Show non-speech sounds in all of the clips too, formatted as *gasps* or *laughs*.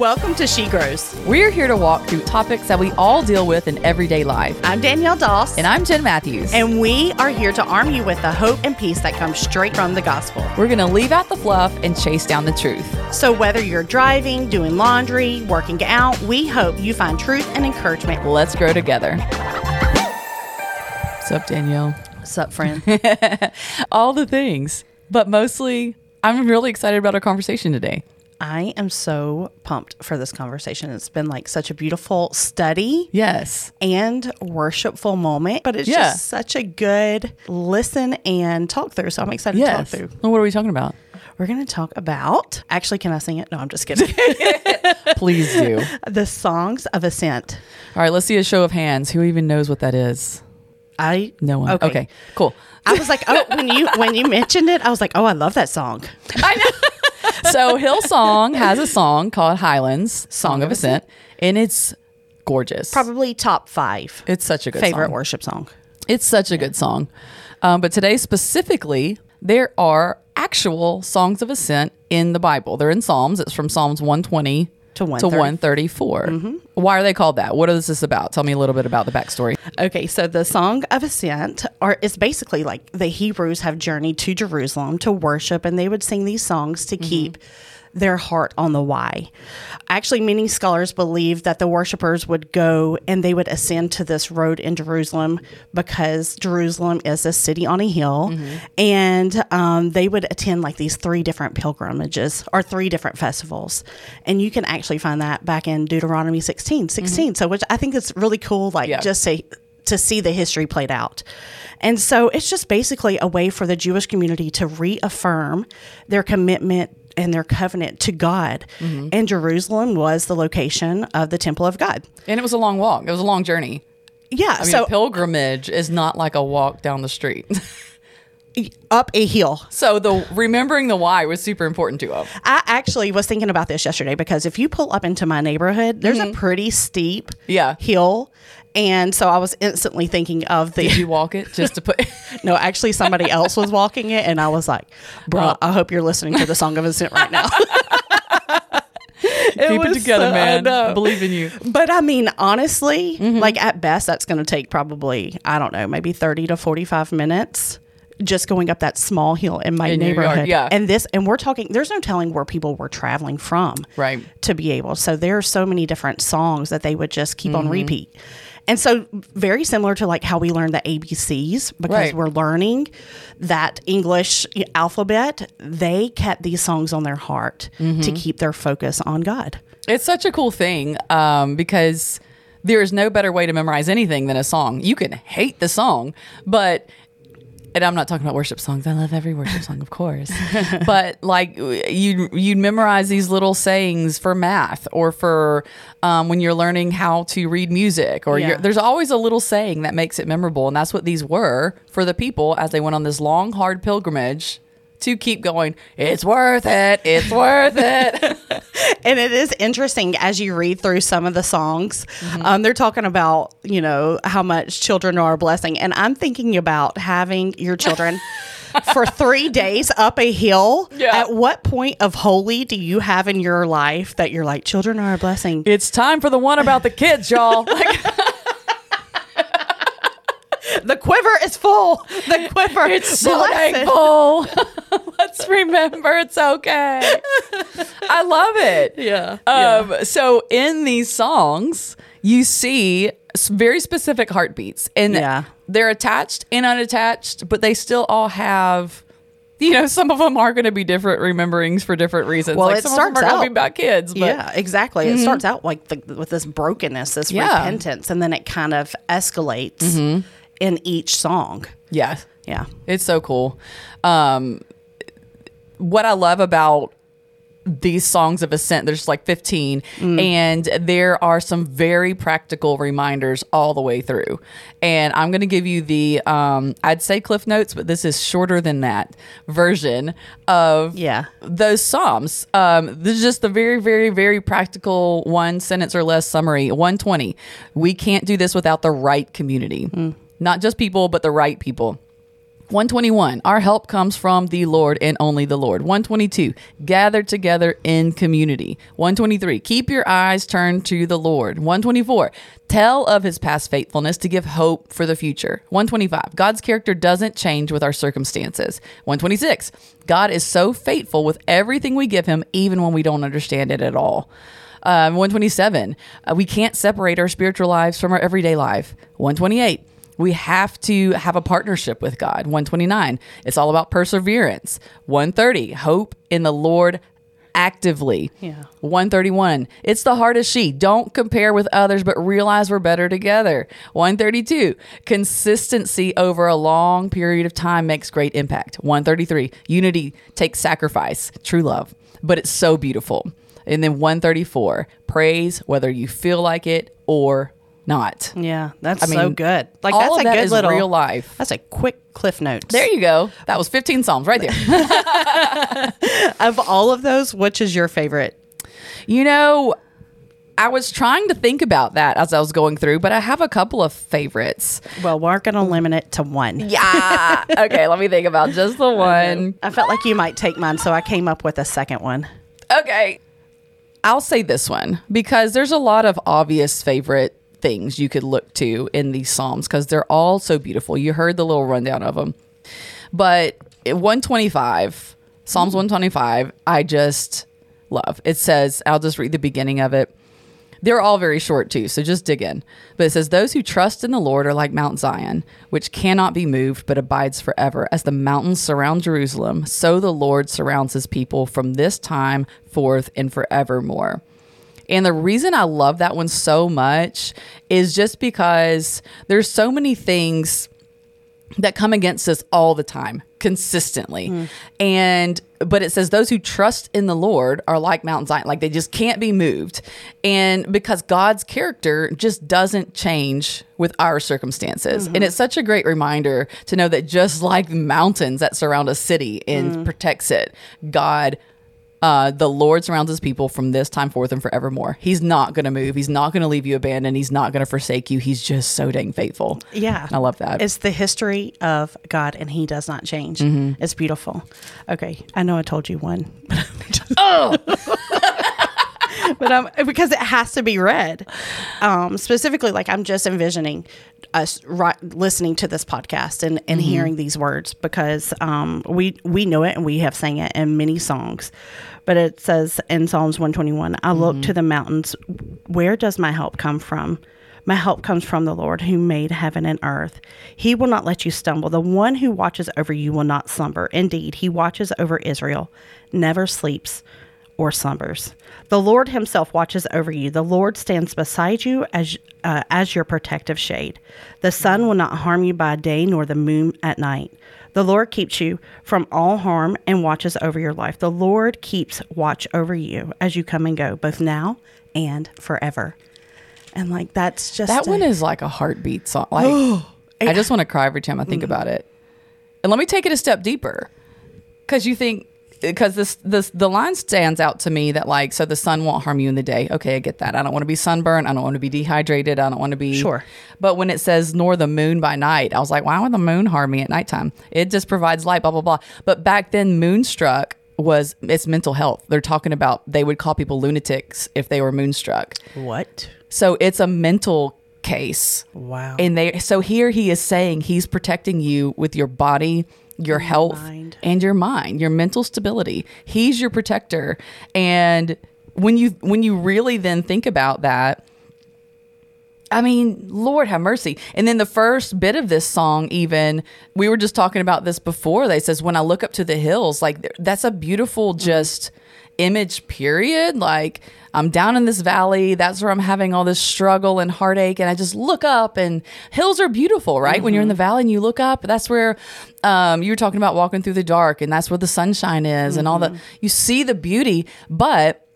Welcome to She Grows. We're here to walk through topics that we all deal with in everyday life. I'm Danielle Doss. And I'm Jen Matthews. And we are here to arm you with the hope and peace that comes straight from the gospel. We're going to leave out the fluff and chase down the truth. So, whether you're driving, doing laundry, working out, we hope you find truth and encouragement. Let's grow together. What's up, Danielle? What's up, friend? *laughs* all the things. But mostly, I'm really excited about our conversation today. I am so pumped for this conversation. It's been like such a beautiful study. Yes. And worshipful moment, but it's Yeah. just such a good listen and talk through. So I'm excited Yes. to talk through. Well, what are we talking about? We're going to talk about, actually, can I sing it? No, I'm just kidding. *laughs* Please do. *laughs* the songs of ascent. All right, let's see a show of hands. Who even knows what that is? I No one. Okay, cool. I was like, oh, when you when you mentioned it, I was like, oh, I love that song. *laughs* I know. *laughs* so Hillsong has a song called Highlands, Song, of Ascent, and it's gorgeous. Probably top five It's such a good favorite song. worship song. It's such a good song. Um, but today specifically, there are actual songs of ascent in the Bible. They're in Psalms. It's from Psalms 120 To to 134. Mm-hmm. Why are they called that? What is this about? Tell me a little bit about the backstory. Okay, so the Song of Ascent are is basically like the Hebrews have journeyed to Jerusalem to worship, and they would sing these songs to keep their heart on the why. Actually, many scholars believe that the worshipers would go and they would ascend to this road in Jerusalem because Jerusalem is a city on a hill, and um, they would attend like these three different pilgrimages or three different festivals, and you can actually find that back in Deuteronomy 16, 16. So, which I think is really cool, like Yeah. just say to see the history played out. And so it's just basically a way for the Jewish community to reaffirm their commitment and their covenant to God. Mm-hmm. And Jerusalem was the location of the temple of God. And it was a long walk. It was a long journey. Yeah, I mean, so pilgrimage is not like a walk down the street. up a hill. so the remembering the why was super important to them. I actually was thinking about this yesterday because if you pull up into my neighborhood, there's a pretty steep Mm-hmm. Yeah. hill. And so I was instantly thinking of the Did you walk it just to put? *laughs* No, actually, somebody else was walking it, and I was like, "Bro, Oh. I hope you're listening to the Song of Ascent right now." *laughs* Keep it together, so- man. I believe in you. but I mean, honestly, Mm-hmm. like at best, that's going to take probably I don't know, maybe thirty to forty-five minutes. Just going up that small hill in my In neighborhood, yeah. and this, and we're talking. There's no telling where people were traveling from, Right. To be able, so there are so many different songs that they would just keep on Mm-hmm. repeat, and so very similar to like how we learn the ABCs because Right. we're learning that English alphabet. They kept these songs on their heart Mm-hmm. to keep their focus on God. It's such a cool thing um, because there is no better way to memorize anything than a song. You can hate the song, but and I'm not talking about worship songs. I love every worship song, of course. *laughs* but like you you memorize these little sayings for math or for um, when you're learning how to read music or Yeah. you're, there's always a little saying that makes it memorable and that's what these were for the people as they went on this long hard pilgrimage to keep going. It's worth it. It's worth it. *laughs* And it is interesting as you read through some of the songs. Um, they're talking about, you know, how much children are a blessing. And I'm thinking about having your children *laughs* for three days up a hill. Yeah. At what point of holy do you have in your life that you're like, children are a blessing? It's time for the one about the kids, y'all. Like, *laughs* *laughs* the quiver is full. The quiver. it's so bless it. thankful. *laughs* Let's remember it's okay. I love it. Yeah. Um, So in these songs, you see very specific heartbeats, and Yeah. they're attached and unattached, but they still all have. You know, some of them are going to be different rememberings for different reasons. Well, like it some of them starts are out- be about kids, but yeah, exactly. It starts out like the, with this brokenness, this Yeah. repentance, and then it kind of escalates in each song. yeah, Yeah. It's so cool. Um, what I love about these songs of ascent, there's like 15, and there are some very practical reminders all the way through. And I'm going to give you the, um, I'd say Cliff Notes, but this is shorter than that version of Yeah. those Psalms. Um, this is just the very, very, very practical one sentence or less summary. 120. We can't do this without the right community, not just people, but the right people. 121, our help comes from the Lord and only the Lord. 122, gather together in community. 123, keep your eyes turned to the Lord. 124, tell of his past faithfulness to give hope for the future. 125, God's character doesn't change with our circumstances. 126, God is so faithful with everything we give him, even when we don't understand it at all. Um, 127, uh, we can't separate our spiritual lives from our everyday life. 128, we have to have a partnership with God. 129, it's all about perseverance. 130, hope in the Lord actively. Yeah. 131, it's the hardest sheet. Don't compare with others, but realize we're better together. 132, consistency over a long period of time makes great impact. 133, unity takes sacrifice, true love, but it's so beautiful. And then 134, praise whether you feel like it or not. Yeah, that's I so good. Like all that's of a that good little real life. That's a quick cliff notes. There you go. That was 15 Psalms right there. *laughs* Of all of those, which is your favorite? you know, I was trying to think about that as I was going through, but I have a couple of favorites. Well, we're going to limit it to one. Yeah. *laughs* okay, let me think about just the one. I felt like you might take mine, so I came up with a second one. Okay. I'll say this one because there's a lot of obvious favorite things you could look to in these Psalms because they're all so beautiful. You heard the little rundown of them. But 125, Psalms 125, I just love. It says, I'll just read the beginning of it. They're all very short too, so just dig in. But it says, Those who trust in the Lord are like Mount Zion, which cannot be moved but abides forever. As the mountains surround Jerusalem, so the Lord surrounds his people from this time forth and forevermore. And the reason I love that one so much is just because there's so many things that come against us all the time consistently. And but it says those who trust in the lord are like mount zion like they just can't be moved. And because god's character just doesn't change with our circumstances. And it's such a great reminder to know that just like mountains that surround a city and mm. protects it god uh, the Lord surrounds his people from this time forth and forevermore. He's not going to move. He's not going to leave you abandoned. He's not going to forsake you. He's just so dang faithful. Yeah. I love that. It's the history of God, and He does not change. Mm-hmm. It's beautiful. Okay, I know I told you one, *laughs* oh, *laughs* but um, because it has to be read. Um, specifically, like I'm just envisioning us ri- listening to this podcast and, and hearing these words because um, we we know it and we have sang it in many songs. But it says in Psalms 121, "I look to the mountains. Where does my help come from?" My help comes from the Lord who made heaven and earth. He will not let you stumble. The one who watches over you will not slumber. Indeed, he watches over Israel, never sleeps or slumbers. The Lord himself watches over you. The Lord stands beside you as uh, as your protective shade. The sun will not harm you by day nor the moon at night. The Lord keeps you from all harm and watches over your life. The Lord keeps watch over you as you come and go, both now and forever. And like that's just that a- one is like a heartbeat song. Like, *gasps* I just want to cry every time I think about it. And let me take it a step deeper, because you think because this this the line stands out to me that like so the sun won't harm you in the day. Okay, I get that. I don't want to be sunburned. I don't want to be dehydrated. I don't want to be Sure. But when it says nor the moon by night, I was like, why would the moon harm me at nighttime? It just provides light. Blah blah blah. But back then, moonstruck was it's mental health. They're talking about they would call people lunatics if they were moonstruck. what? So it's a mental case. Wow. And they so here he is saying he's protecting you with your body, your health, and your mind, your mental stability. He's your protector. And when you when you really then think about that, I mean, Lord have mercy. And then the first bit of this song, even we were just talking about this before. They says, "When I look up to the hills," like that's a beautiful mm-hmm. just image. Period. Like I'm down in this valley. That's where I'm having all this struggle and heartache, and I just look up, and hills are beautiful, right? When you're in the valley and you look up, that's where um, you were talking about walking through the dark, and that's where the sunshine is, and all the you see the beauty, but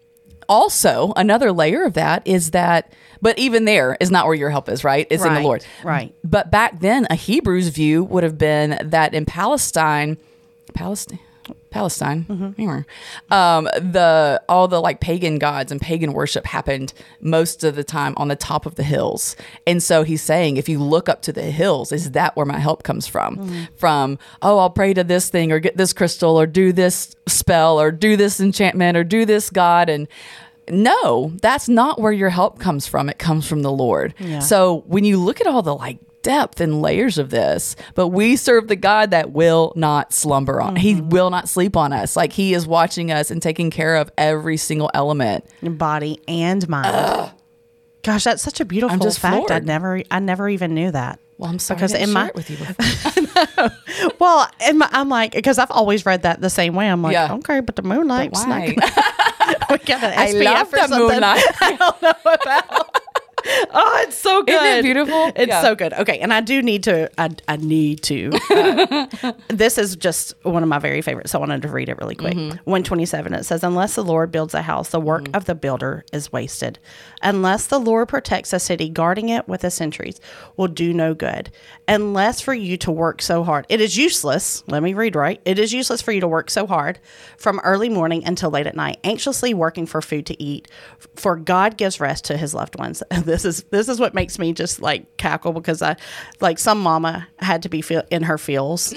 also another layer of that is that but even there is not where your help is right it's in the lord right. but back then a hebrew's view would have been that in palestine palestine Palestine. Mm-hmm. Anywhere. Um, the all the like pagan gods and pagan worship happened most of the time on the top of the hills. And so he's saying, if you look up to the hills, is that where my help comes from? Mm-hmm. From oh, I'll pray to this thing or get this crystal or do this spell or do this enchantment or do this god and. No, that's not where your help comes from. It comes from the Lord. Yeah. So when you look at all the like depth and layers of this, but we serve the God that will not slumber on. He Mm-hmm. will not sleep on us. Like he is watching us and taking care of every single element. body and mind. Gosh, that's such a beautiful just fact. I never, I never even knew that. Well, I'm sorry Because I in my- it with you. *laughs* Well, in my, I'm like, because I've always read that the same way. I'm like, Yeah. okay, but the moonlight's not. Why? *laughs* we got an I SPF love or the something. *laughs* moonlight. I don't know about. *laughs* Oh, it's so good. Isn't it beautiful? It's Yeah. so good. Okay, and I do need to. I, I need to. uh, *laughs* this is just one of my very favorites. So I wanted to read it really quick. Mm-hmm. One twenty seven. It says, "Unless the Lord builds a house, the work of the builder is wasted. Unless the Lord protects a city, guarding it with the sentries will do no good. Unless for you to work so hard, it is useless. Let me read right. It is useless for you to work so hard from early morning until late at night, anxiously working for food to eat. For God gives rest to His loved ones. *laughs* This is this is what makes me just like cackle because I, like some mama had to be feel, in her feels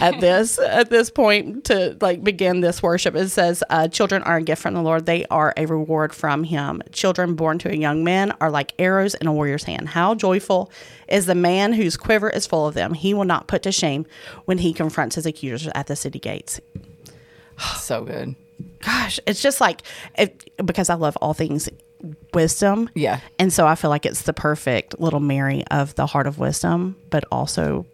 at *laughs* this at this point to like begin this worship. It says, uh, "Children are a gift from the Lord; they are a reward from Him. Children born to a young man are like arrows in a warrior's hand. How joyful is the man whose quiver is full of them! He will not put to shame when he confronts his accusers at the city gates." so good. Gosh, it's just like it, because I love all things wisdom. Yeah. And so I feel like it's the perfect little Mary of the heart of wisdom, but also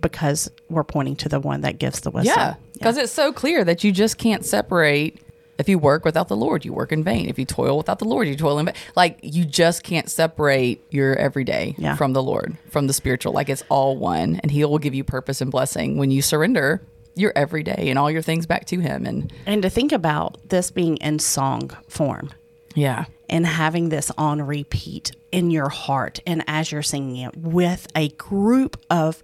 because we're pointing to the one that gives the wisdom. Yeah, because it's so clear that you just can't separate. If you work without the Lord, you work in vain. If you toil without the Lord, you toil in vain. Like you just can't separate your everyday Yeah. from the Lord, from the spiritual. Like it's all one, and He will give you purpose and blessing when you surrender your everyday and all your things back to Him. And And to think about this being in song form yeah, and having this on repeat in your heart and as you're singing it with a group of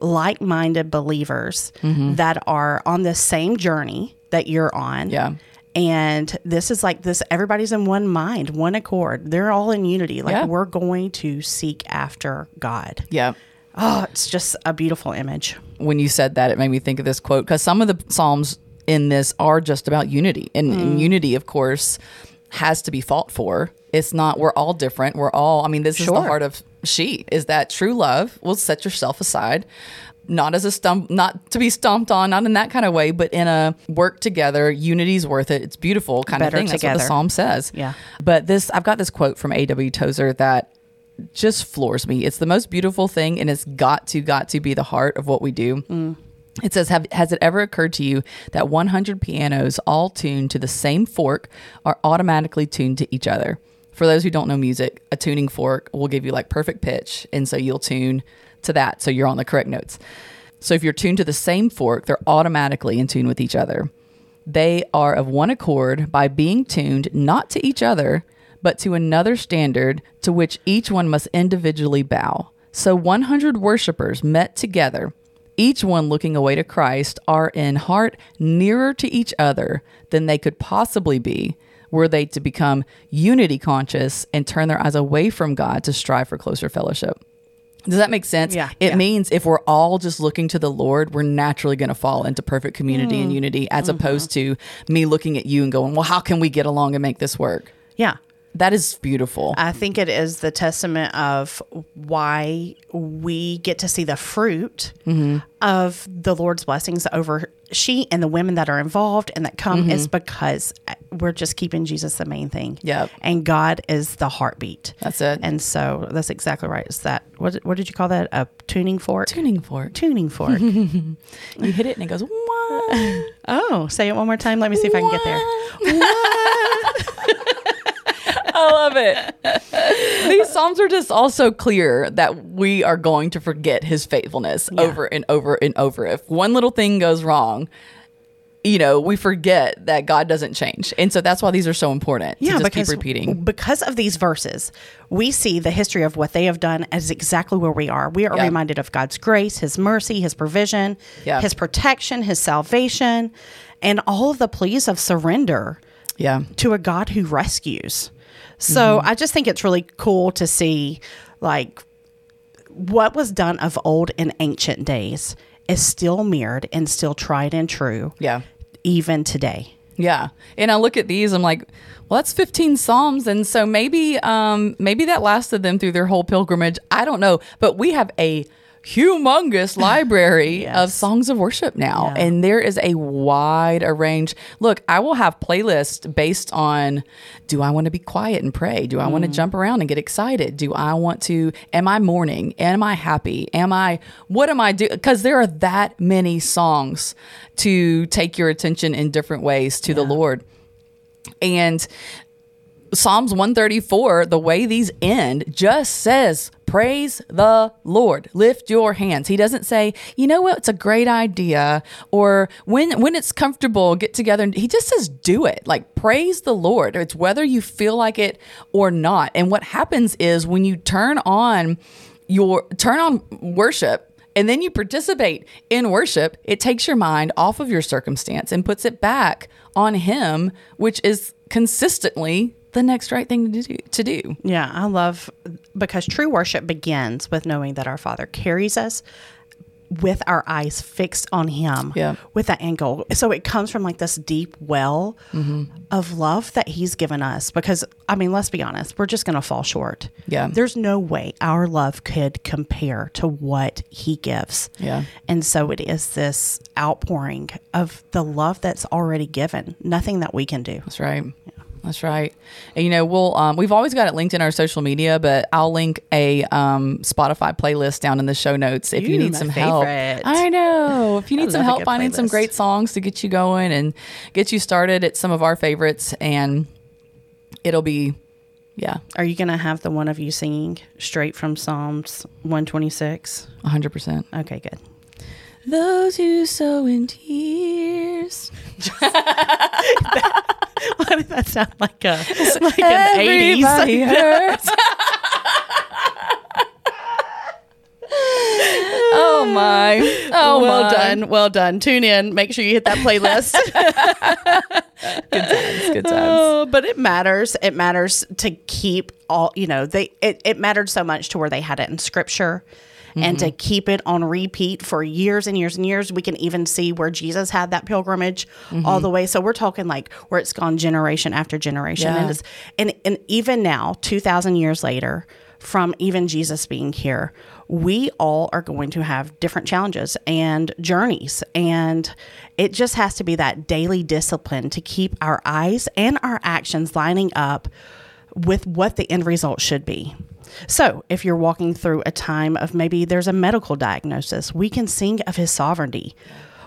like-minded believers Mm-hmm. that are on the same journey that you're on. Yeah. And this is like this everybody's in one mind, one accord. They're all in unity. Like Yeah. we're going to seek after God. yeah. Oh, it's just a beautiful image. when you said that, it made me think of this quote because some of the psalms in this are just about unity, and, Mm. and unity, of course, has to be fought for. It's not. We're all different. We're all. I mean, this is the heart of she. Is that true love will set yourself aside. Not as a stump, not to be stomped on, not in that kind of way, but in a work together, unity's worth it. It's beautiful kind Better of thing. That's what the psalm says. Yeah. But this, I've got this quote from A.W. Tozer that just floors me. It's the most beautiful thing, and it's got to, got to be the heart of what we do. Mm. It says, Has it ever occurred to you that 100 pianos, all tuned to the same fork, are automatically tuned to each other? For those who don't know music, a tuning fork will give you like perfect pitch. And so you'll tune to that. So you're on the correct notes. So if you're tuned to the same fork, they're automatically in tune with each other. They are of one accord by being tuned not to each other, but to another standard to which each one must individually bow. So 100 worshipers met together, each one looking away to Christ, are in heart nearer to each other than they could possibly be were they to become unity conscious and turn their eyes away from God to strive for closer fellowship. Does that make sense? Yeah, It yeah. means if we're all just looking to the Lord, we're naturally going to fall into perfect community Mm. and unity as Mm-hmm. opposed to me looking at you and going, well, how can we get along and make this work? Yeah. That is beautiful. I think it is the testament of why we get to see the fruit Mm-hmm. of the Lord's blessings over she and the women that are involved and that come is because we're just keeping Jesus the main thing. Mm-hmm. Yep. And God is the heartbeat. That's it. And so that's exactly right. Is that what? What did you call that? A tuning fork. Tuning fork. Tuning fork. *laughs* You hit it and it goes, "Wah." *laughs* oh, say it one more time. Let me see if I can get there. *laughs* I love it. These Psalms are just also clear that we are going to forget his faithfulness over and over and over. If one little thing goes wrong, you know, we forget that God doesn't change. And so that's why these are so important Yeah, just because keep repeating. because of these verses, we see the history of what they have done as exactly where we are. We are Yeah. reminded of God's grace, His mercy, His provision, Yeah. His protection, His salvation, and all of the pleas of surrender Yeah. to a God who rescues. So Mm-hmm. I just think it's really cool to see like what was done of old in ancient days is still mirrored and still tried and true Yeah. even today. Yeah. And I look at these, I'm like, well, that's 15 Psalms. And so maybe, um, maybe that lasted them through their whole pilgrimage. I don't know. But we have a humongous *laughs* library of songs of worship now. Yeah. And there is a wide range. Look, I will have playlists based on do I want to be quiet and pray? Do I want to mm. jump around and get excited? Do I want to, am I mourning? Am I happy? Am I, what am I doing? Because there are that many songs to take your attention in different ways to the Lord. And Psalms 134, the way these end, just says, Praise the Lord. Lift your hands. He doesn't say, you know what, it's a great idea, or when when it's comfortable, get together. He just says, do it. Like praise the Lord. It's whether you feel like it or not. And what happens is when you turn on your turn on worship and then you participate in worship, it takes your mind off of your circumstance and puts it back on him, which is consistently the next right thing to do. To do. Yeah, I love because true worship begins with knowing that our Father carries us with our eyes fixed on Him Yeah. with that angle. So it comes from like this deep well Mm-hmm. of love that He's given us. Because, I mean, let's be honest, we're just going to fall short. Yeah. There's no way our love could compare to what He gives. Yeah. And so it is this outpouring of the love that's already given, nothing that we can do. That's right. That's right. And you know, we'll um, we've always got it linked in our social media, but I'll link a um, Spotify playlist down in the show notes if you need some help. favorite. I know. If you need some help finding some great songs to get you going and get you started, it's some of our favorites, and it'll be, yeah, Are you going to have the one of you singing straight from Psalms 126? hundred percent. Okay, good. Those who sow in tears, *laughs* *laughs* did that sound like a like an everybody 80s? *laughs* hurts. oh my! Oh well my. done, well done. Tune in. Make sure you hit that playlist. *laughs* Good times. Good times. Oh, but it matters. It matters to keep all. You know, they it, it mattered so much to where they had it in scripture. And to mm-hmm. keep it on repeat for years and years and years, we can even see where Jesus had that pilgrimage all mm-hmm. the way. So we're talking like where it's gone generation after generation, Yeah. and it's, and and even now, two thousand years later, from even Jesus being here, we all are going to have different challenges and journeys. And it just has to be that daily discipline to keep our eyes and our actions lining up with what the end result should be. So, if you're walking through a time of maybe there's a medical diagnosis, we can sing of his sovereignty.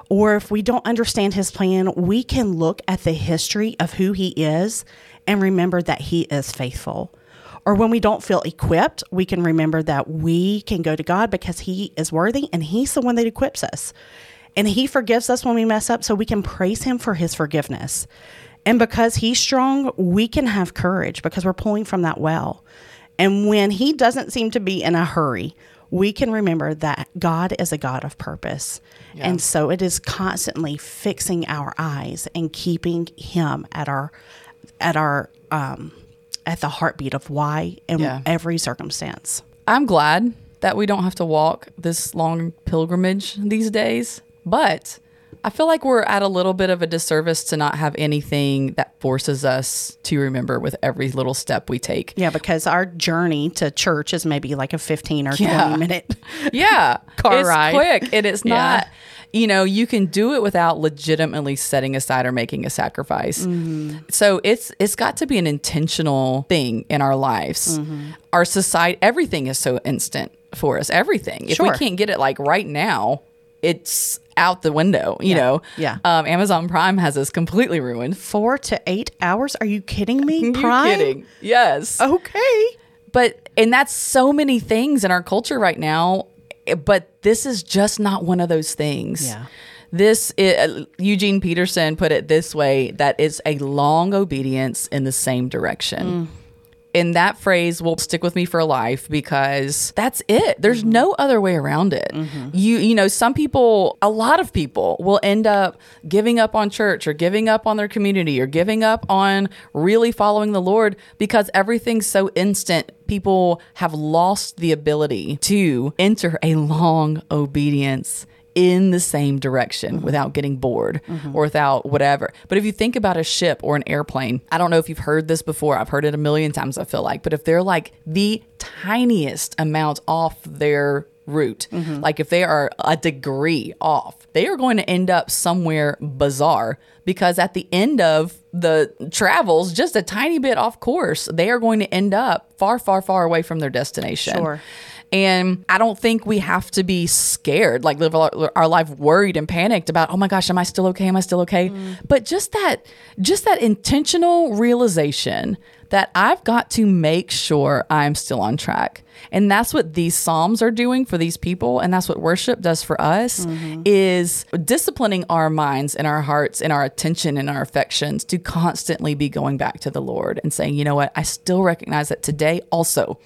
Or if we don't understand his plan, we can look at the history of who he is and remember that he is faithful. Or when we don't feel equipped, we can remember that we can go to God because he is worthy and he's the one that equips us. And he forgives us when we mess up, so we can praise him for his forgiveness. And because he's strong, we can have courage because we're pulling from that well. And when he doesn't seem to be in a hurry, we can remember that God is a God of purpose. And so it is constantly fixing our eyes and keeping him at our at our um at the heartbeat of why in Yeah. every circumstance. I'm glad that we don't have to walk this long pilgrimage these days, but I feel like we're at a little bit of a disservice to not have anything that forces us to remember with every little step we take. Yeah, because our journey to church is maybe like a 15 or 20 minute. *laughs* Yeah. Car it's ride. quick and it's Yeah. not you know, you can do it without legitimately setting aside or making a sacrifice. Mm-hmm. So it's it's got to be an intentional thing in our lives. Mm-hmm. Our society everything is so instant for us. Everything. If we can't get it like right now, it's out the window, you know. Yeah. Um, Amazon Prime has us completely ruined. Four to eight hours? Are you kidding me? *laughs* Prime? You kidding? Yes. Okay. but and that's so many things in our culture right now but this is just not one of those things Yeah. this i eugene peterson put it this way that it's a long obedience in the same direction And that phrase will stick with me for life because that's it. There's no other way around it. Mm-hmm. You you know, some people, a lot of people will end up giving up on church or giving up on their community or giving up on really following the Lord because everything's so instant. People have lost the ability to enter a long obedience in the same direction mm-hmm. without getting bored mm-hmm. or without whatever. But if you think about a ship or an airplane, I don't know if you've heard this before. I've heard it a million times, I feel like. But if they're like the tiniest amount off their route, mm-hmm. like if they are a degree off, they are going to end up somewhere bizarre because at the end of the travels, just a tiny bit off course, they are going to end up far, far, far away from their destination. Sure. And I don't think we have to be scared, like live our, our life worried and panicked about, oh my gosh, am I still okay? Am I still okay? Mm. But just that, just that intentional realization that I've got to make sure I'm still on track. And that's what these psalms are doing for these people and that's what worship does for us mm-hmm. is disciplining our minds and our hearts and our attention and our affections to constantly be going back to the Lord and saying, "You know what? I still recognize that today also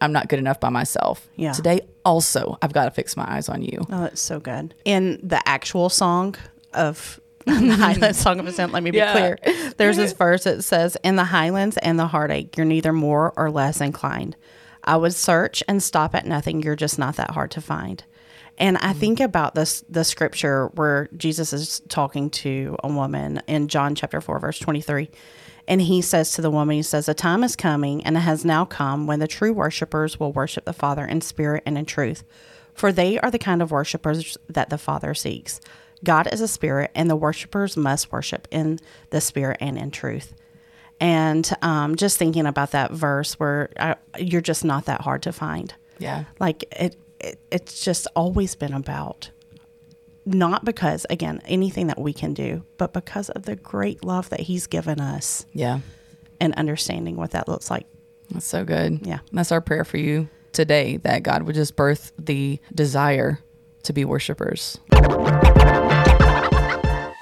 I'm not good enough by myself. Yeah. Today also I've got to fix my eyes on you." Oh, it's so good. In the actual song of *laughs* the Highlands Song of Ascent, let me be Yeah. clear. There's this *laughs* verse that says, In the highlands and the heartache, you're neither more or less inclined. I would search and stop at nothing. You're just not that hard to find. And I mm. think about this the scripture where Jesus is talking to a woman in John chapter 4, verse 23. And he says to the woman, he says, A time is coming and it has now come when the true worshipers will worship the Father in spirit and in truth. For they are the kind of worshipers that the Father seeks. God is a spirit, and the worshipers must worship in the spirit and in truth. And um, just thinking about that verse where I, you're just not that hard to find. Yeah. Like it, it, it's just always been about not because, again, anything that we can do, but because of the great love that He's given us Yeah. and understanding what that looks like. That's so good. Yeah. That's our prayer for you today that God would just birth the desire to be worshipers.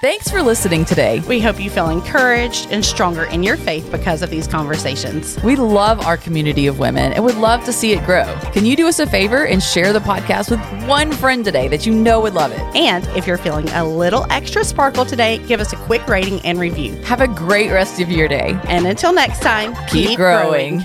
Thanks for listening today. We hope you feel encouraged and stronger in your faith because of these conversations. We love our community of women and would love to see it grow. Can you do us a favor and share the podcast with one friend today that you know would love it? And if you're feeling a little extra sparkle today, give us a quick rating and review. Have a great rest of your day. And until next time, Keep, growing.